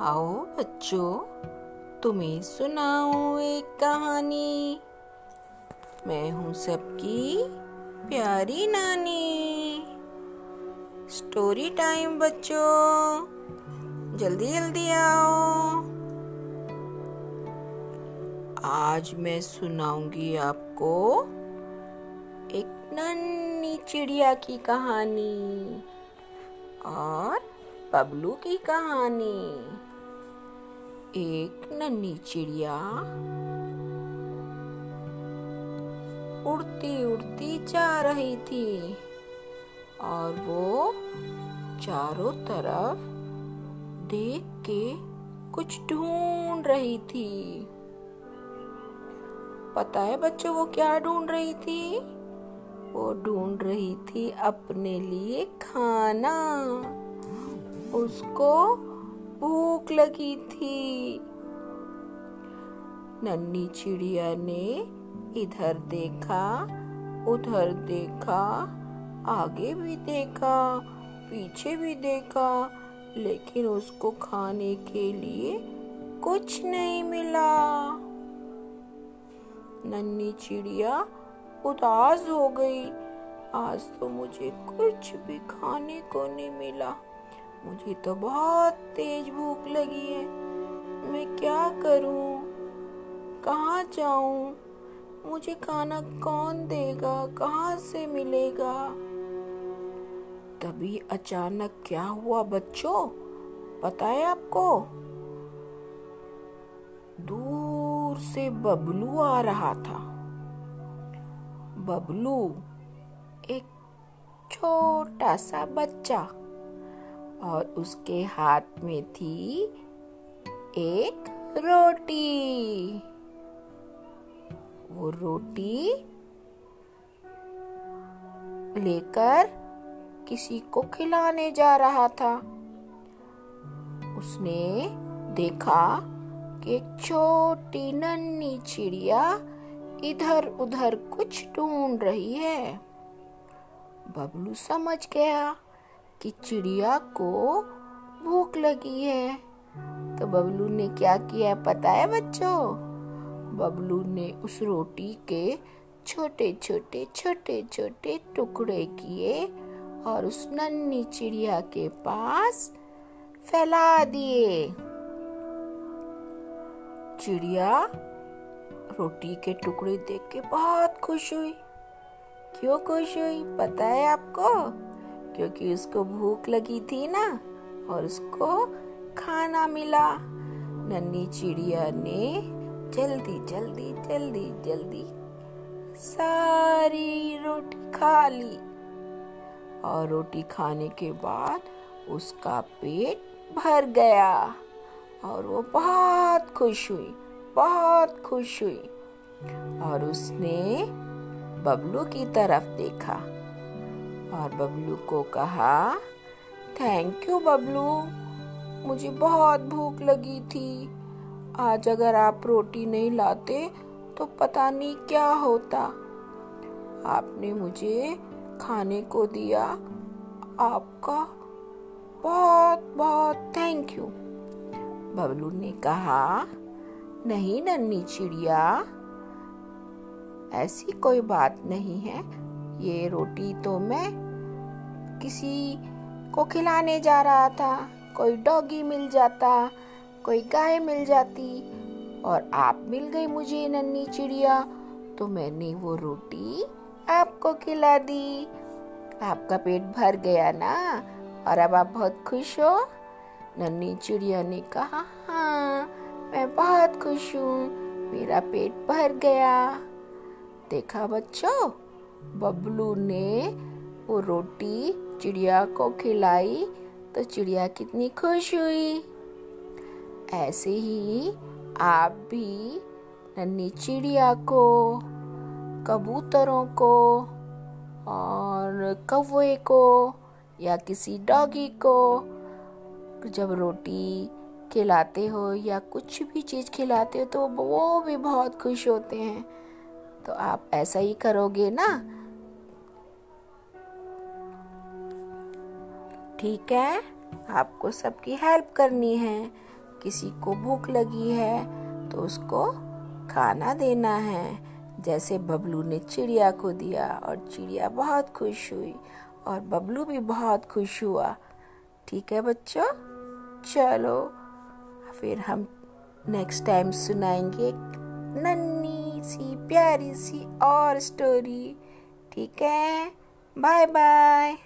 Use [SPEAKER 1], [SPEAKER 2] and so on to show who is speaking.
[SPEAKER 1] आओ बच्चों, तुम्हें सुनाऊं एक कहानी। मैं हूँ सबकी प्यारी नानी। स्टोरी टाइम बच्चों, जल्दी जल्दी आओ। आज मैं सुनाऊँगी आपको एक नन्ही चिड़िया की कहानी और बबलू की कहानी। एक नन्ही चिड़िया। उड़ती उड़ती जा रही थी और वो चारों तरफ़ देख के कुछ ढूंढ रही थी। पता है बच्चों वो क्या ढूंढ रही थी? वो ढूंढ रही थी अपने लिए खाना। उसको भूख लगी थी। नन्ही चिड़िया ने इधर देखा, उधर देखा, आगे भी देखा, पीछे भी देखा, लेकिन उसको खाने के लिए कुछ नहीं मिला। नन्ही चिड़िया उदास हो गई। आज तो मुझे कुछ भी खाने को नहीं मिला। मुझे तो बहुत तेज भूख लगी है। मैं क्या करूँ? कहाँ जाऊँ? मुझे खाना कौन देगा? कहाँ से मिलेगा? तभी अचानक क्या हुआ बच्चों? पता है आपको। दूर से बबलू आ रहा था। बबलू, एक छोटा सा बच्चा। और उसके हाथ में थी एक रोटी। वो रोटी लेकर किसी को खिलाने जा रहा था। उसने देखा कि छोटी नन्ही चिड़िया इधर उधर कुछ ढूंढ रही है। बबलू समझ गया। कि चिड़िया को भूख लगी है। तो बबलू ने क्या किया पता है बच्चों? बबलू ने उस रोटी के छोटे छोटे छोटे छोटे टुकड़े किए और उस नन्ही चिड़िया के पास फैला दिए। चिड़िया रोटी के टुकड़े देख के बहुत खुश हुई। क्यों खुश हुई पता है आपको? क्योंकि उसको भूख लगी थी ना, और उसको खाना मिला। नन्ही चिड़िया ने जल्दी जल्दी जल्दी जल्दी सारी रोटी खा ली। और रोटी खाने के बाद उसका पेट भर गया, और वो बहुत खुश हुई, बहुत खुश हुई। और उसने बबलू की तरफ़ देखा। और बबलू को कहा थैंक यू बबलू। मुझे बहुत भूख लगी थी। आज अगर आप रोटी नहीं लाते तो पता नहीं क्या होता। आपने मुझे खाने को दिया। आपका बहुत बहुत थैंक यू बबलू ने कहा, नहीं, नन्ही चिड़िया। ऐसी कोई बात नहीं है। ये रोटी तो मैं किसी को खिलाने जा रहा था। कोई डॉगी मिल जाता, कोई गाय मिल जाती और आप मिल गई मुझे नन्ही चिड़िया तो मैंने वो रोटी आपको खिला दी। आपका पेट भर गया ना? और अब आप बहुत खुश हो? नन्ही चिड़िया ने कहा हाँ मैं बहुत खुश हूँ। मेरा पेट भर गया। देखा बच्चों बबलू ने वो रोटी चिड़िया को खिलाई तो चिड़िया कितनी खुश हुई। ऐसे ही आप भी नन्ही चिड़िया को, कबूतरों को और कौवे को या किसी डॉगी को जब रोटी खिलाते हो या कुछ भी चीज़ खिलाते हो तो वो भी बहुत खुश होते हैं। तो आप ऐसा ही करोगे ना? ठीक है? आपको सबकी हेल्प करनी है। किसी को भूख लगी है तो उसको खाना देना है। जैसे बबलू ने चिड़िया को दिया और चिड़िया बहुत खुश हुई और बबलू भी बहुत खुश हुआ। ठीक है बच्चों? चलो, फिर हम नेक्स्ट टाइम सुनाएँगे एक नन्नी सी, प्यारी सी और स्टोरी ठीक है? Bye bye